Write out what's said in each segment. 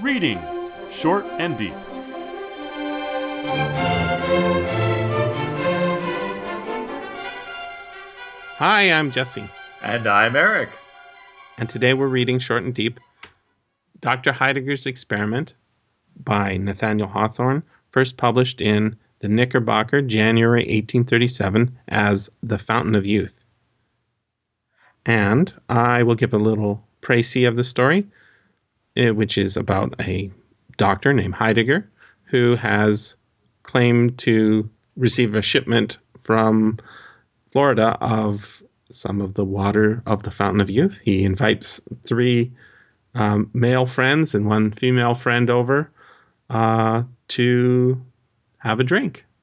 Reading Short and Deep. Hi, I'm Jesse, And I'm Eric. and today we're reading Short and Deep Dr. Heidegger's Experiment by Nathaniel Hawthorne, first published in the Knickerbocker, January 1837, as The Fountain of Youth. And I will give a little précis of the story, which is about a doctor named Heidegger who has claimed to receive a shipment from Florida of some of the water of the Fountain of Youth. He invites three um, male friends and one female friend over uh, to have a drink.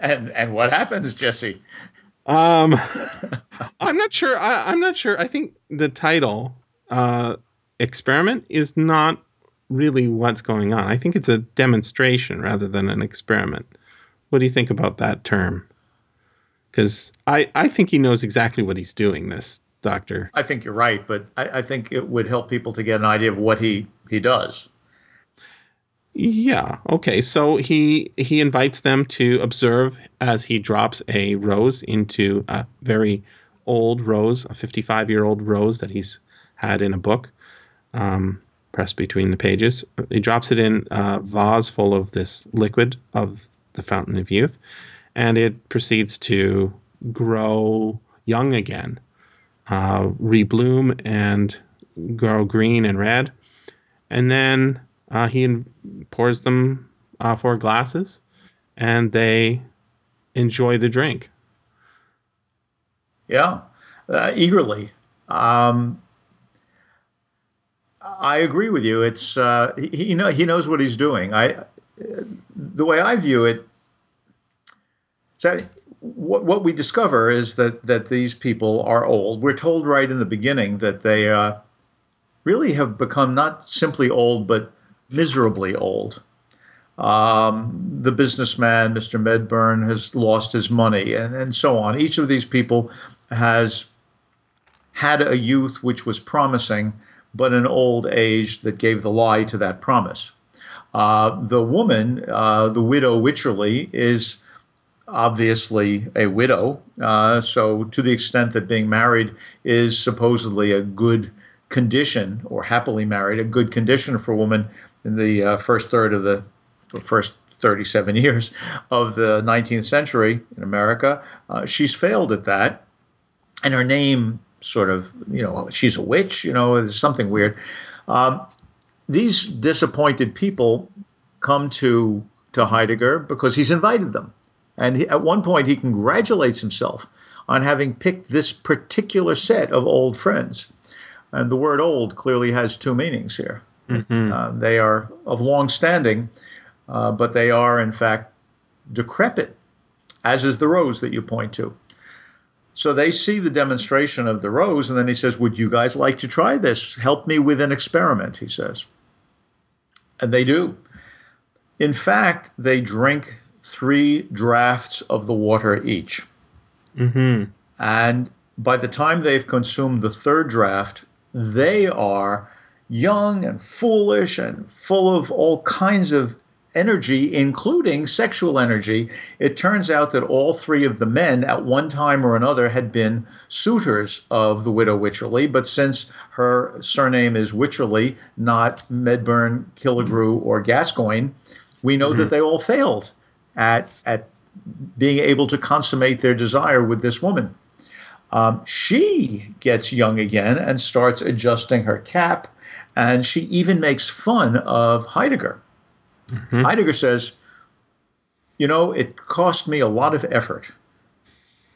And and what happens, Jesse? Um, I'm not sure. I, I'm not sure. I think the title uh, "experiment" is not really what's going on. I think it's a demonstration rather than an experiment. What do you think about that term? Because I, I think he knows exactly what he's doing. This doctor. I think you're right, but I, I think it would help people to get an idea of what he he does. Yeah. Okay. So he he invites them to observe as he drops a rose into a very old rose, a 55 year old rose that he's had in a book, um, pressed between the pages. He drops it in a vase full of this liquid of the fountain of youth, and it proceeds to grow young again, uh, rebloom and grow green and red, and then uh, he pours them uh, four glasses, and they enjoy the drink. Yeah, uh, eagerly. Um, I agree with you. It's uh, he, he know he knows what he's doing. I the way I view it. So what, what we discover is that that these people are old. We're told right in the beginning that they uh, really have become not simply old, but miserably old. Um, the businessman, Mr. Medbourne, has lost his money, and, and so on. Each of these people has had a youth which was promising, but an old age that gave the lie to that promise. Uh, the woman, uh, the widow Wycherley, is obviously a widow. Uh, so, to the extent that being married is supposedly a good condition, or happily married, a good condition for a woman in the uh, first third of the, the first 37 years of the 19th century in America, uh, she's failed at that. And her name sort of, you know, she's a witch, you know, there's something weird. Um, these disappointed people come to to Heidegger because he's invited them. And he, at one point, he congratulates himself on having picked this particular set of old friends. And the word old clearly has two meanings here. Mm-hmm. Uh, they are of long standing, uh, but they are, in fact, decrepit, as is the rose that you point to. So they see the demonstration of the rose, and then he says, Would you guys like to try this? Help me with an experiment, he says. And they do. In fact, they drink three drafts of the water each. Mm-hmm. And by the time they've consumed the third draft, they are young and foolish and full of all kinds of energy, including sexual energy. It turns out that all three of the men, at one time or another, had been suitors of the widow Wycherley. But since her surname is Wycherley, not Medbourne, Killigrew, or Gascoigne, we know that they all failed at at being able to consummate their desire with this woman. Um, she gets young again and starts adjusting her cap, and she even makes fun of Heidegger. Mhm. Heidegger says, You know, it cost me a lot of effort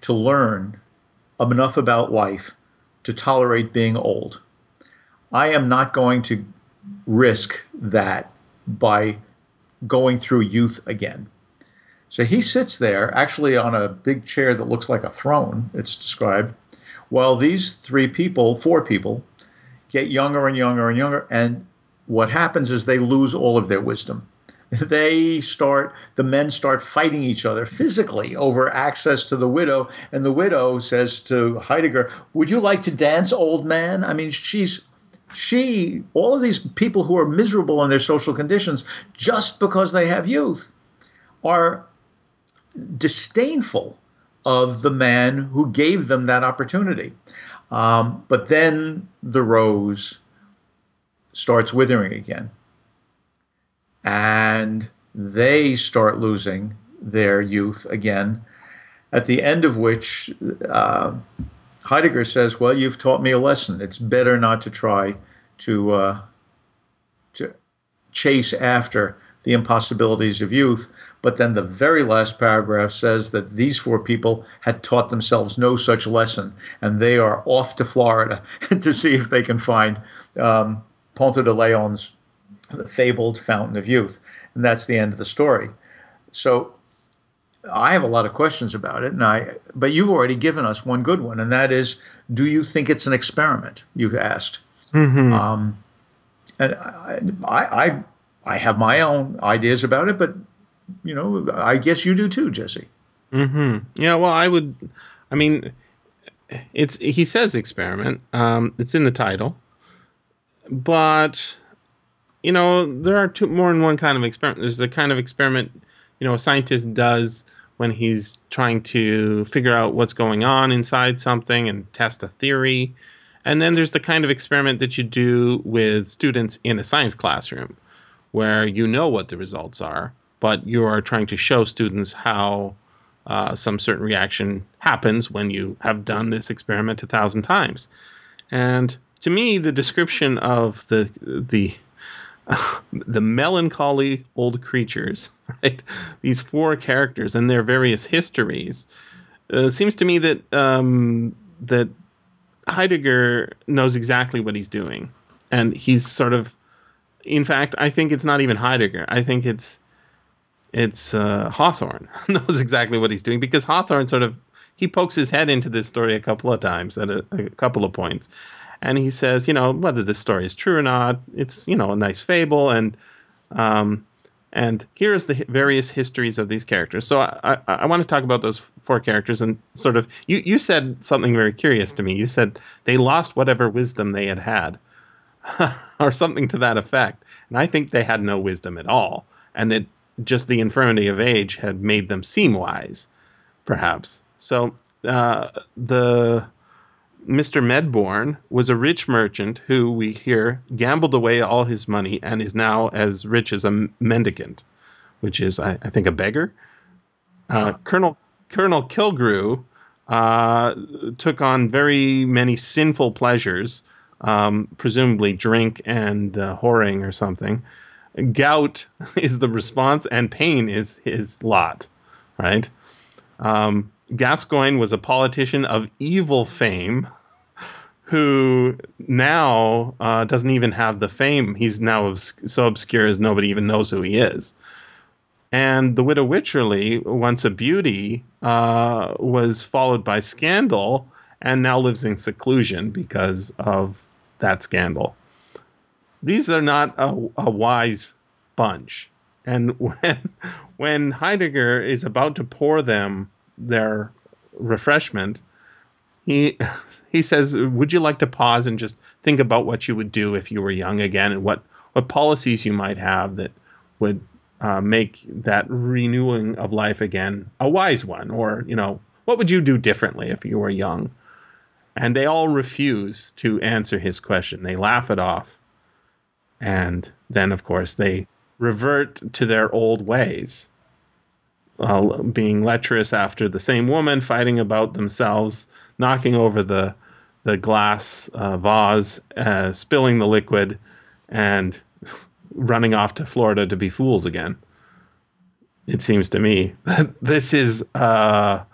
to learn enough about life to tolerate being old. I am not going to risk that by going through youth again. So he sits there, actually on a big chair that looks like a throne, it's described, while these three people, four people, get younger and younger and younger. And what happens is they lose all of their wisdom. They start, the men start fighting each other physically over access to the widow. And the widow says to Heidegger, Would you like to dance, old man? I mean, she's she, all of these people who are miserable in their social conditions just because they have youth are disdainful of the man who gave them that opportunity. Um, but then the rose starts withering again. And they start losing their youth again, at the end of which uh, Heidegger says, Well, you've taught me a lesson. It's better not to try to, uh, to chase after the impossibilities of youth. But then the very last paragraph says that these four people had taught themselves no such lesson, and they are off to Florida to see if they can find um, de Leon's fabled Fountain of Youth. And that's the end of the story. So I have a lot of questions about it, and I but you've already given us one good one, and that is, do you think it's an experiment? You've asked. Mm-hmm. Um, and I, I, I have my own ideas about it, but you know, I guess you do too, Jesse. Mm-hmm. Yeah. Well, I would. I mean, it's he says experiment. Um, it's in the title, but you know, there are two more than one kind of experiment. There's a kind of experiment, you know, a scientist does when he's trying to figure out what's going on inside something and test a theory. And then there's the kind of experiment that you do with students in a science classroom where you know what the results are, but you are trying to show students how uh, some certain reaction happens when you have done this experiment a thousand times. And to me, the description of the the the melancholy old creatures, right? These four characters and their various histories. Uh, seems to me that um, that Heidegger knows exactly what he's doing, and he's sort of, in fact, I think it's not even Heidegger. I think it's it's uh, Hawthorne knows exactly what he's doing because Hawthorne sort of he pokes his head into this story a couple of times at a, a couple of points, and he says, you know, whether this story is true or not, it's you know a nice fable, and um, and here's the various histories of these characters. So I, I, I, want to talk about those four characters and sort of you you said something very curious to me. You said they lost whatever wisdom they had had, or something to that effect. And I think they had no wisdom at all, and that just the infirmity of age had made them seem wise, perhaps. So uh, the Mr. Medbourne was a rich merchant who, we hear, gambled away all his money and is now as rich as a mendicant, which is, I, I think, a beggar. Uh, Colonel Colonel Killigrew uh, took on very many sinful pleasures, um, presumably drink and uh, whoring or something. Gout is the response, and pain is his lot, right? Um, Gascoigne was a politician of evil fame who now uh, doesn't even have the fame. He's now obs- so obscure as nobody even knows who he is. And the widow Wycherley, once a beauty, uh, was followed by scandal and now lives in seclusion because of that scandal. These are not a, a wise bunch. And when when Heidegger is about to pour them their refreshment, he he says, "Would you like to pause and just think about what you would do if you were young again, and what what policies you might have that would uh, make that renewing of life again a wise one, or you know, what would you do differently if you were young?" And they all refuse to answer his question. They laugh it off, and then of course they revert to their old ways uh, being lecherous after the same woman, fighting about themselves, knocking over the the glass uh, vase, uh, spilling the liquid, and running off to Florida to be fools again. It seems to me that this is uh,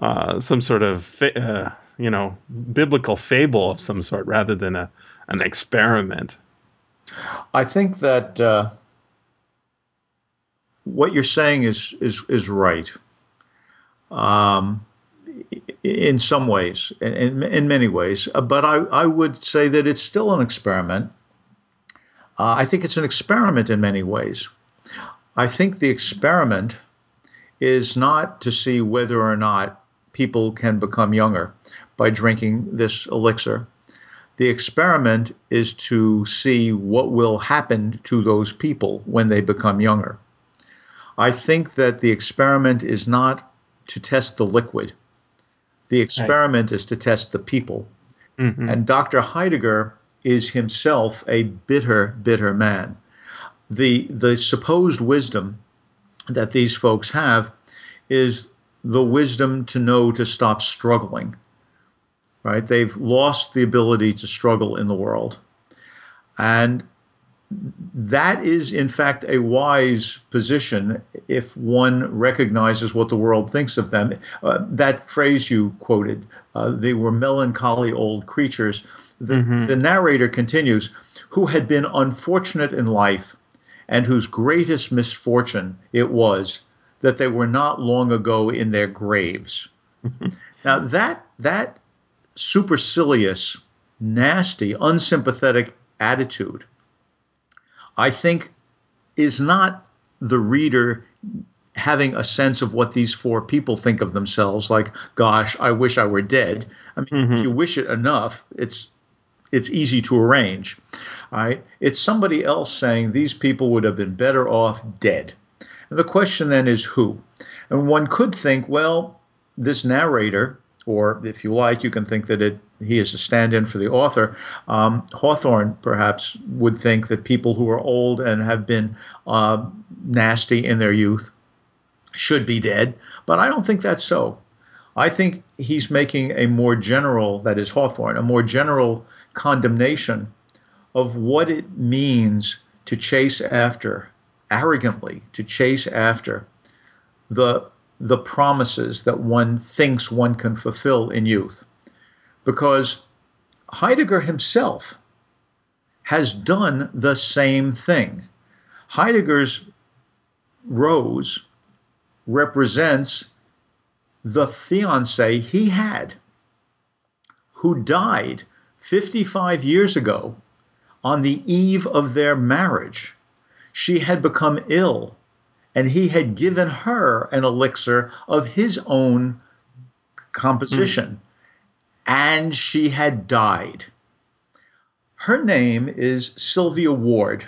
uh, some sort of fa- uh, you know biblical fable of some sort rather than a an experiment. I think that what you're saying is is is right. Um, in some ways, in, in many ways, but I, I would say that it's still an experiment. Uh, I think it's an experiment in many ways. I think the experiment is not to see whether or not people can become younger by drinking this elixir. The experiment is to see what will happen to those people when they become younger. I think that the experiment is not to test the liquid. The experiment right. is to test the people. Mm-hmm. And Dr. Heidegger is himself a bitter, bitter man. The the supposed wisdom that these folks have is the wisdom to know to stop struggling. Right? They've lost the ability to struggle in the world. And that is, in fact, a wise position if one recognizes what the world thinks of them. Uh, that phrase you quoted, uh, they were melancholy old creatures. The, mm-hmm. the narrator continues, who had been unfortunate in life and whose greatest misfortune it was that they were not long ago in their graves. Now, that, that supercilious, nasty, unsympathetic attitude I think is not the reader having a sense of what these four people think of themselves like gosh i wish i were dead. I mean mm-hmm. if you wish it enough it's it's easy to arrange right? It's somebody else saying these people would have been better off dead. And the question then is who? And one could think well this narrator or if you like, you can think that it he is a stand-in for the author. Um, Hawthorne perhaps would think that people who are old and have been uh, nasty in their youth should be dead, but I don't think that's so. I think he's making a more general, that is Hawthorne, a more general condemnation of what it means to chase after, arrogantly, to chase after the the promises that one thinks one can fulfill in youth. Because Heidegger himself has done the same thing. Heidegger's rose represents the fiancee he had who died 55 years ago on the eve of their marriage. She had become ill and he had given her an elixir of his own composition, mm. and she had died. Her name is Sylvia Ward.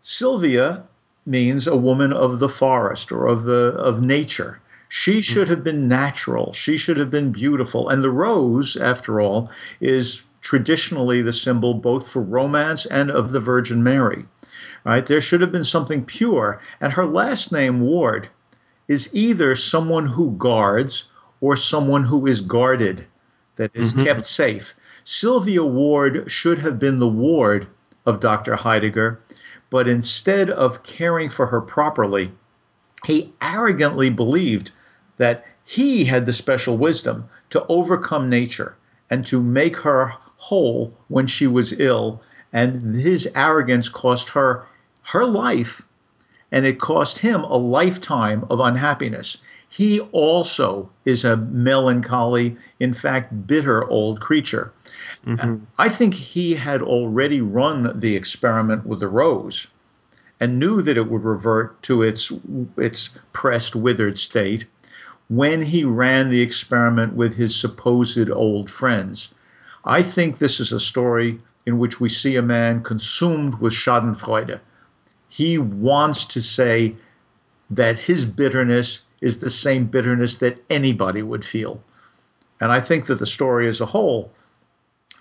Sylvia means a woman of the forest or of the of nature. She hmm. should have been natural. She should have been beautiful. And the rose, after all, is traditionally the symbol both for romance and of the Virgin Mary right? There should have been something pure. And her last name, Ward, is either someone who guards or someone who is guarded, that is mm-hmm. kept safe. Sylvia Ward should have been the ward of Dr. Heidegger, but instead of caring for her properly, he arrogantly believed that he had the special wisdom to overcome nature and to make her whole when she was ill and his arrogance cost her her life and it cost him a lifetime of unhappiness. He also is a melancholy, in fact, bitter old creature. Mm-hmm. I think he had already run the experiment with the rose and knew that it would revert to its its pressed, withered state when he ran the experiment with his supposed old friends. I think this is a story in which we see a man consumed with Schadenfreude. He wants to say that his bitterness is the same bitterness that anybody would feel. And I think that the story as a whole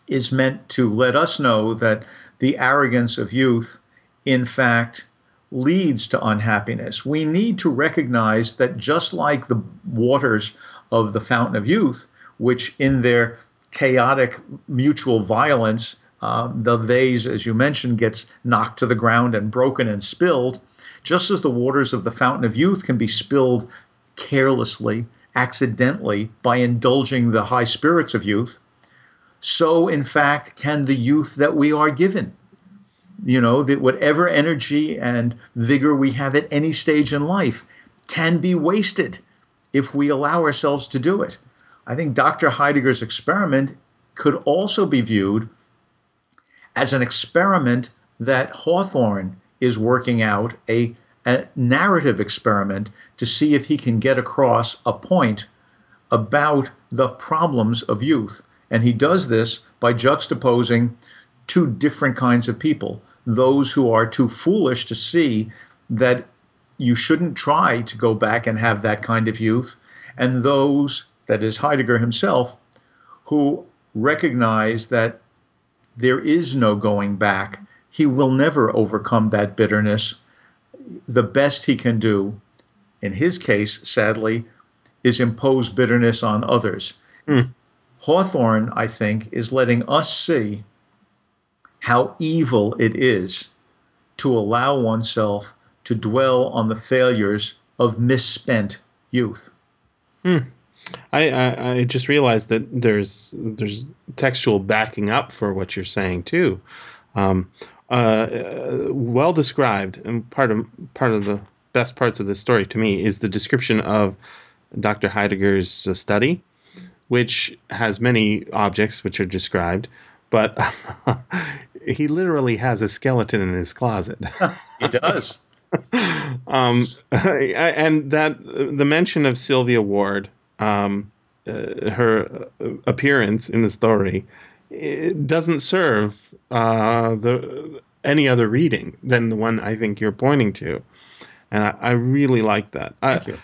is meant to let us know that the arrogance of youth, in fact, leads to unhappiness. We need to recognize that just like the waters of the fountain of youth, which in their chaotic mutual violence um, the vase, as you mentioned, gets knocked to the ground and broken and spilled, just as the waters of the fountain of youth can be spilled carelessly, accidentally, by indulging the high spirits of youth, so in fact can the youth that we are given. You know, that whatever energy and vigor we have at any stage in life can be wasted if we allow ourselves to do it. I think Dr. Heidegger's experiment could also be viewed as an experiment that Hawthorne is working out, a, a narrative experiment to see if he can get across a point about the problems of youth. And he does this by juxtaposing two different kinds of people those who are too foolish to see that you shouldn't try to go back and have that kind of youth, and those, that is Heidegger himself, who recognize that there is no going back. He will never overcome that bitterness. The best he can do, in his case, sadly, is impose bitterness on others. Mm. Hawthorne, I think, is letting us see how evil it is to allow oneself to dwell on the failures of misspent youth. Hmm. I, I, I just realized that there's there's textual backing up for what you're saying too. Um, uh, well described, and part of part of the best parts of this story to me is the description of Dr. Heidegger's uh, study, which has many objects which are described, but he literally has a skeleton in his closet. he does. um, and that the mention of Sylvia Ward, um, uh, her appearance in the story, doesn't serve uh, the any other reading than the one I think you're pointing to, and I, I really like that. Thank I, you.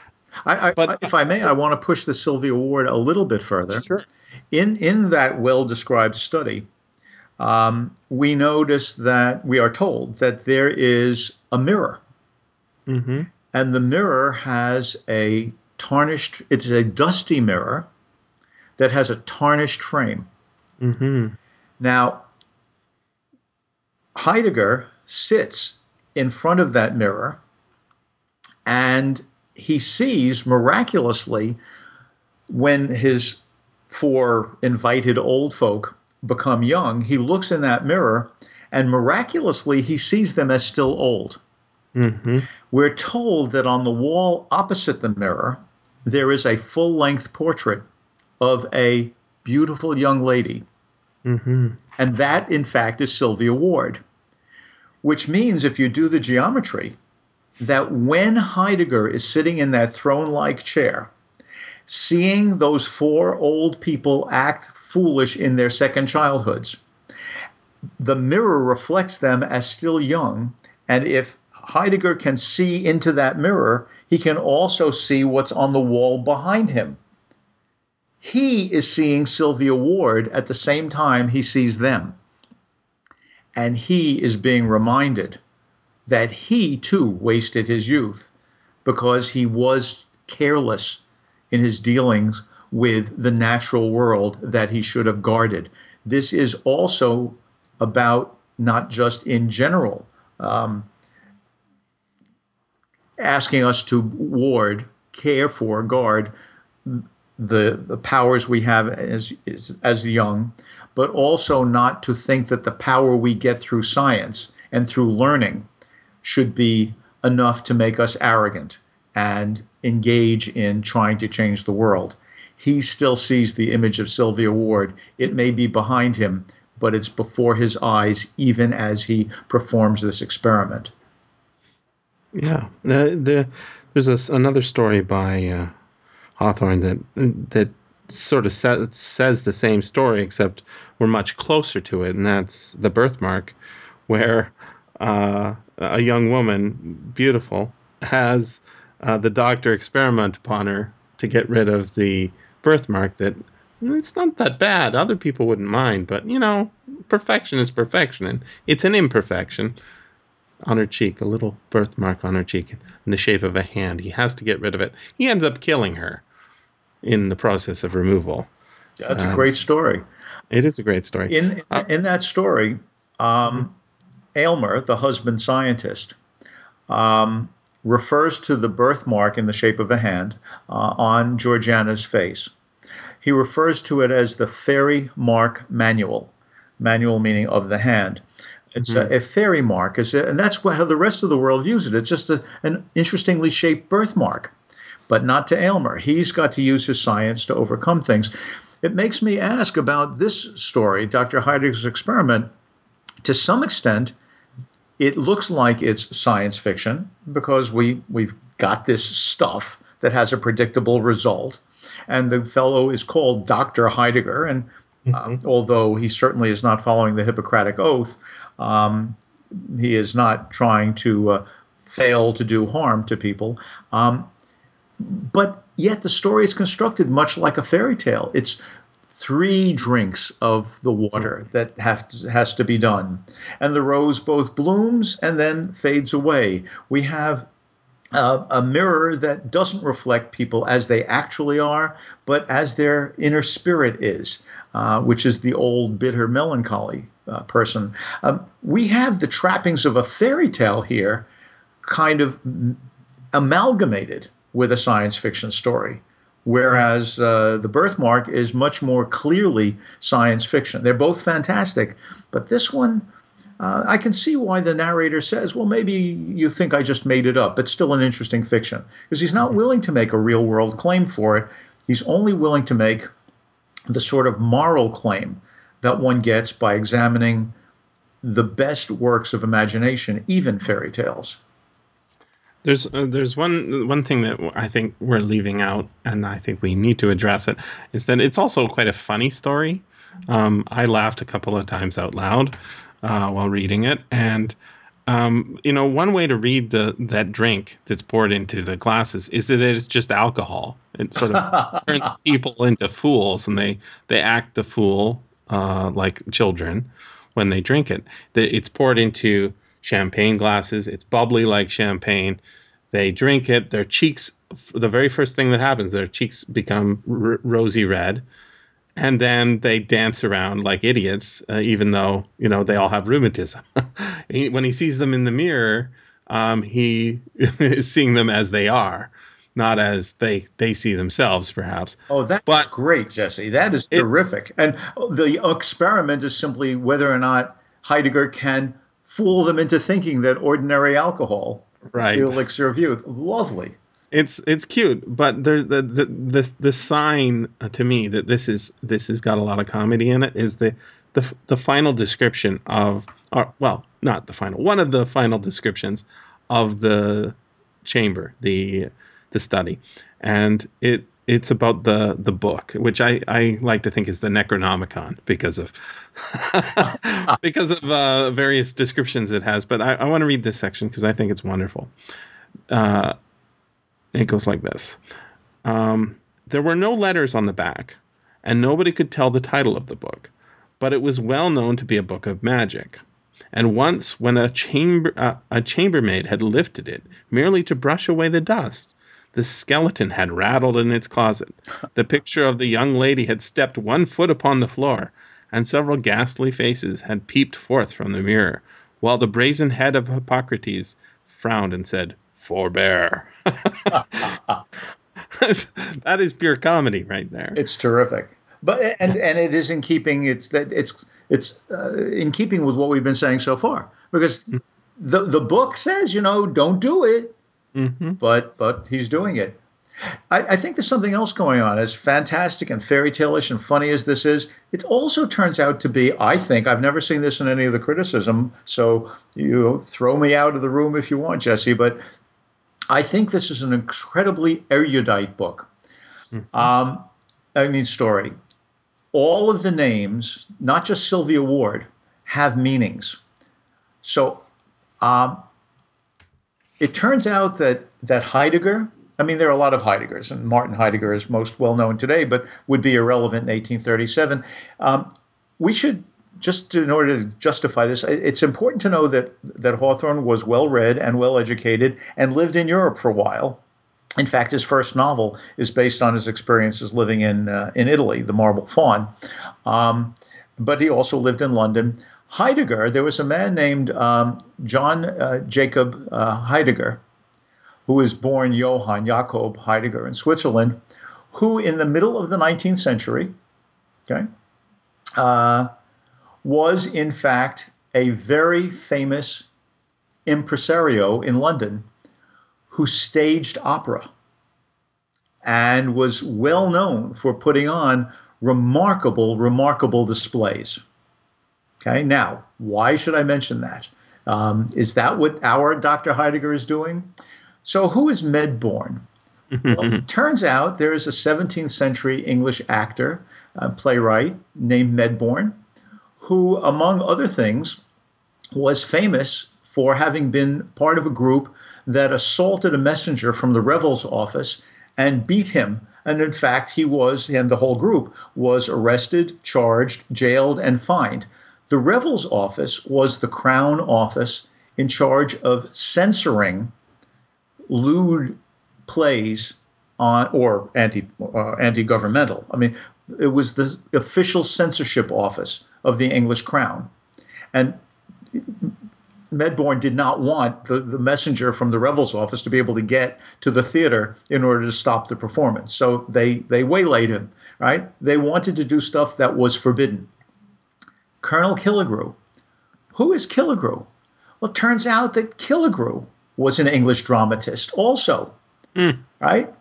I, I, but, if I may, I want to push the Sylvia Ward a little bit further. Sure. In in that well described study, um, we notice that we are told that there is a mirror, mm-hmm. and the mirror has a tarnished. It's a dusty mirror that has a tarnished frame. Mm-hmm. Now, Heidegger sits in front of that mirror and he sees miraculously when his four invited old folk become young, he looks in that mirror and miraculously he sees them as still old. Mm-hmm. We're told that on the wall opposite the mirror, there is a full length portrait of a beautiful young lady. Mm-hmm. And that, in fact, is Sylvia Ward, which means if you do the geometry, that when Heidegger is sitting in that throne like chair, seeing those four old people act foolish in their second childhoods, the mirror reflects them as still young. And if Heidegger can see into that mirror, he can also see what's on the wall behind him. He is seeing Sylvia Ward at the same time he sees them. And he is being reminded that he too wasted his youth because he was careless in his dealings with the natural world that he should have guarded. This is also about not just in general um, asking us to ward, care for, guard the the powers we have as as, as young, but also not to think that the power we get through science and through learning should be enough to make us arrogant and engage in trying to change the world. He still sees the image of Sylvia Ward. It may be behind him, but it's before his eyes, even as he performs this experiment. Yeah, the, the there's a, another story by uh, Hawthorne that that sort of sa- says the same story, except we're much closer to it, and that's the birthmark, where uh, a young woman, beautiful, has uh, the doctor experiment upon her to get rid of the birthmark that it's not that bad. Other people wouldn't mind, but you know, perfection is perfection, and it's an imperfection on her cheek, a little birthmark on her cheek in the shape of a hand. He has to get rid of it. He ends up killing her in the process of removal. That's um, a great story. It is a great story. In uh, in that story, um, Aylmer, the husband scientist, um, refers to the birthmark in the shape of a hand uh, on Georgiana's face. He refers to it as the fairy mark manual, manual meaning of the hand. It's mm-hmm. a, a, fairy mark, and that's how the rest of the world views it. It's just a, an interestingly shaped birthmark, but not to Aylmer. He's got to use his science to overcome things. It makes me ask about this story, Dr. Heidegger's experiment. To some extent, it looks like it's science fiction because we we've got this stuff that has a predictable result, and the fellow is called Dr. Heidegger, and Mm-hmm. although he certainly is not following the Hippocratic Oath, um, he is not trying to uh, fail to do harm to people. Um, but yet the story is constructed much like a fairy tale. It's three drinks of the water that to, has to be done, and the rose both blooms and then fades away. We have uh, a mirror that doesn't reflect people as they actually are, but as their inner spirit is, uh, which is the old bitter melancholy uh, person. Um, we have the trappings of a fairy tale here, kind of amalgamated with a science fiction story. Whereas uh, the birthmark is much more clearly science fiction. They're both fantastic, but this one uh, I can see why the narrator says, well, maybe you think I just made it up, but still an interesting fiction. Because he's not willing to make a real world claim for it. He's only willing to make the sort of moral claim that one gets by examining the best works of imagination, even fairy tales. There's uh, there's one one thing that I think we're leaving out, and I think we need to address it, is that it's also quite a funny story. Um, I laughed a couple of times out loud uh, while reading it. And um, you know, one way to read the that drink that's poured into the glasses is that it's just alcohol. It sort of turns people into fools, and they they act the fool uh, like children when they drink it. It's poured into champagne glasses. It's bubbly like champagne. They drink it. Their cheeks. The very first thing that happens, their cheeks become r- rosy red and then they dance around like idiots, uh, even though you know they all have rheumatism. he, when he sees them in the mirror, um, he is seeing them as they are, not as they they see themselves, perhaps. Oh, that's but, great, Jesse. That is it, terrific. And the experiment is simply whether or not Heidegger can fool them into thinking that ordinary alcohol right. is the elixir of youth. Lovely it's it's cute, but the, the the the sign to me that this is this has got a lot of comedy in it is the the the final description of or well not the final one of the final descriptions of the chamber the the study and it it's about the the book which I I like to think is the Necronomicon because of because of uh, various descriptions it has but I, I want to read this section because I think it's wonderful. Uh, it goes like this um, There were no letters on the back, and nobody could tell the title of the book, but it was well known to be a book of magic. And once, when a chamber uh, a chambermaid had lifted it merely to brush away the dust, the skeleton had rattled in its closet. The picture of the young lady had stepped one foot upon the floor, and several ghastly faces had peeped forth from the mirror, while the brazen head of Hippocrates frowned and said, forbear. that is pure comedy right there. It's terrific. But and and it is in keeping it's that it's it's uh, in keeping with what we've been saying so far because mm-hmm. the the book says you know don't do it, mm-hmm. but but he's doing it. I, I, think there's something else going on. As fantastic and fairy tale-ish and funny as this is, it also turns out to be, I think, I've never seen this in any of the criticism, so you throw me out of the room if you want, Jesse, but I think this is an incredibly erudite book. Mm-hmm. Um, I mean, story. All of the names, not just Sylvia Ward, have meanings. So um, it turns out that that Heidegger, I mean, there are a lot of Heideggers, and Martin Heidegger is most well known today, but would be irrelevant in 1837. Um, we should just in order to justify this, it's important to know that that Hawthorne was well read and well educated and lived in Europe for a while. In fact, his first novel is based on his experiences living in uh, in Italy, The Marble Faun. Um, but he also lived in London. Heidegger, there was a man named um, John uh, Jacob uh, Heidegger, who was born Johann Jakob Heidegger in Switzerland, who in the middle of the 19th century, okay, uh, was in fact a very famous impresario in London who staged opera and was well known for putting on remarkable, remarkable displays. Okay, now, why should I mention that? Um, is that what our Dr. Heidegger is doing? So, who is Medbourne? well, turns out there is a 17th century English actor uh, playwright named Medbourne, who, among other things, was famous for having been part of a group that assaulted a messenger from the Revels office and beat him. And in fact, he was, and the whole group was arrested, charged, jailed, and fined. The Revels office was the Crown office in charge of censoring lewd plays on or anti uh, anti-governmental. I mean, it was the official censorship office of the English Crown, and Medbourne did not want the, the messenger from the Revels office to be able to get to the theater in order to stop the performance. So they they waylaid him. Right? They wanted to do stuff that was forbidden. Colonel Killigrew. Who is Killigrew? Well, it turns out that Killigrew was an English dramatist also, mm. right?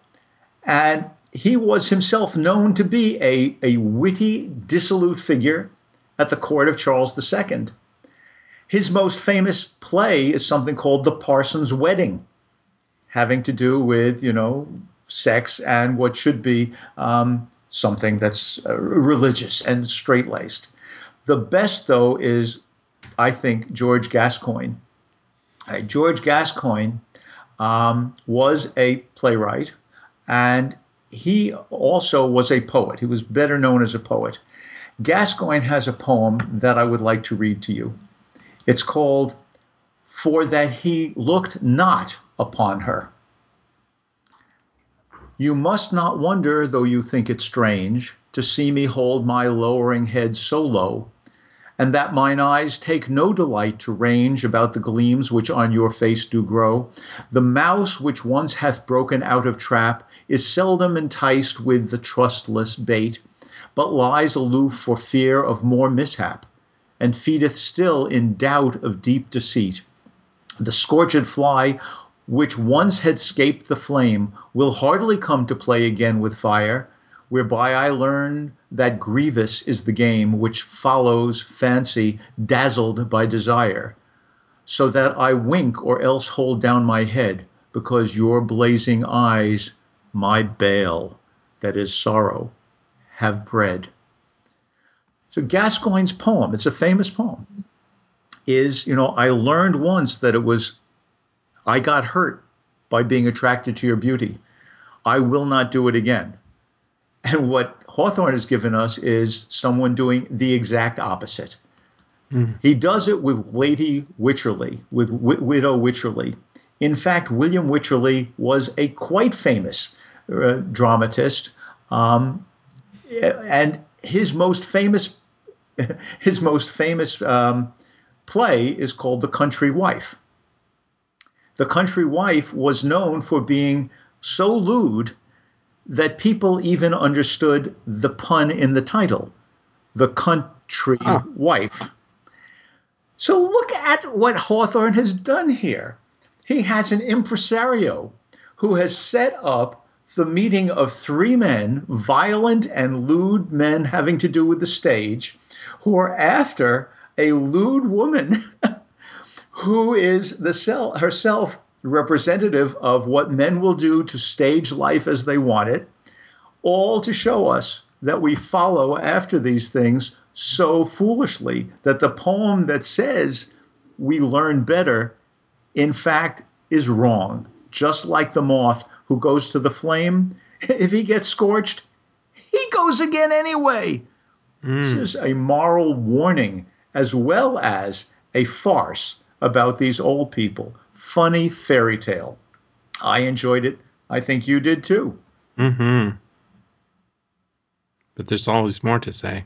And he was himself known to be a, a witty, dissolute figure at the court of Charles II. His most famous play is something called The Parson's Wedding, having to do with, you know, sex and what should be um, something that's uh, religious and straight laced. The best, though, is, I think, George Gascoigne. Right, George Gascoigne um, was a playwright, and he also was a poet. He was better known as a poet. Gascoigne has a poem that I would like to read to you. It's called For That He Looked Not Upon Her. You must not wonder, though you think it strange, to see me hold my lowering head so low, and that mine eyes take no delight to range about the gleams which on your face do grow. The mouse which once hath broken out of trap is seldom enticed with the trustless bait, but lies aloof for fear of more mishap, and feedeth still in doubt of deep deceit. The scorched fly which once had scaped the flame will hardly come to play again with fire, whereby I learn that grievous is the game which follows fancy dazzled by desire, so that I wink or else hold down my head, because your blazing eyes, my bale, that is sorrow, have bred. So Gascoigne's poem, it's a famous poem, is, you know, I learned once that it was, I got hurt by being attracted to your beauty. I will not do it again. And what Hawthorne has given us is someone doing the exact opposite. Mm. He does it with Lady Wycherley, with w- Widow Wycherley. In fact, William Wycherley was a quite famous uh, dramatist, um, and his most famous his most famous um, play is called The Country Wife. The Country Wife was known for being so lewd that people even understood the pun in the title, The Country. Wife. So look at what Hawthorne has done here. He has an impresario who has set up the meeting of three men, violent and lewd men having to do with the stage, who are after a lewd woman who is the self, herself representative of what men will do to stage life as they want it, all to show us that we follow after these things so foolishly that the poem that says we learn better, in fact, is wrong. Just like the moth who goes to the flame, if he gets scorched, he goes again anyway. Mm. This is a moral warning as well as a farce about these old people funny fairy tale. I enjoyed it. I think you did too. Mm hmm. But there's always more to say.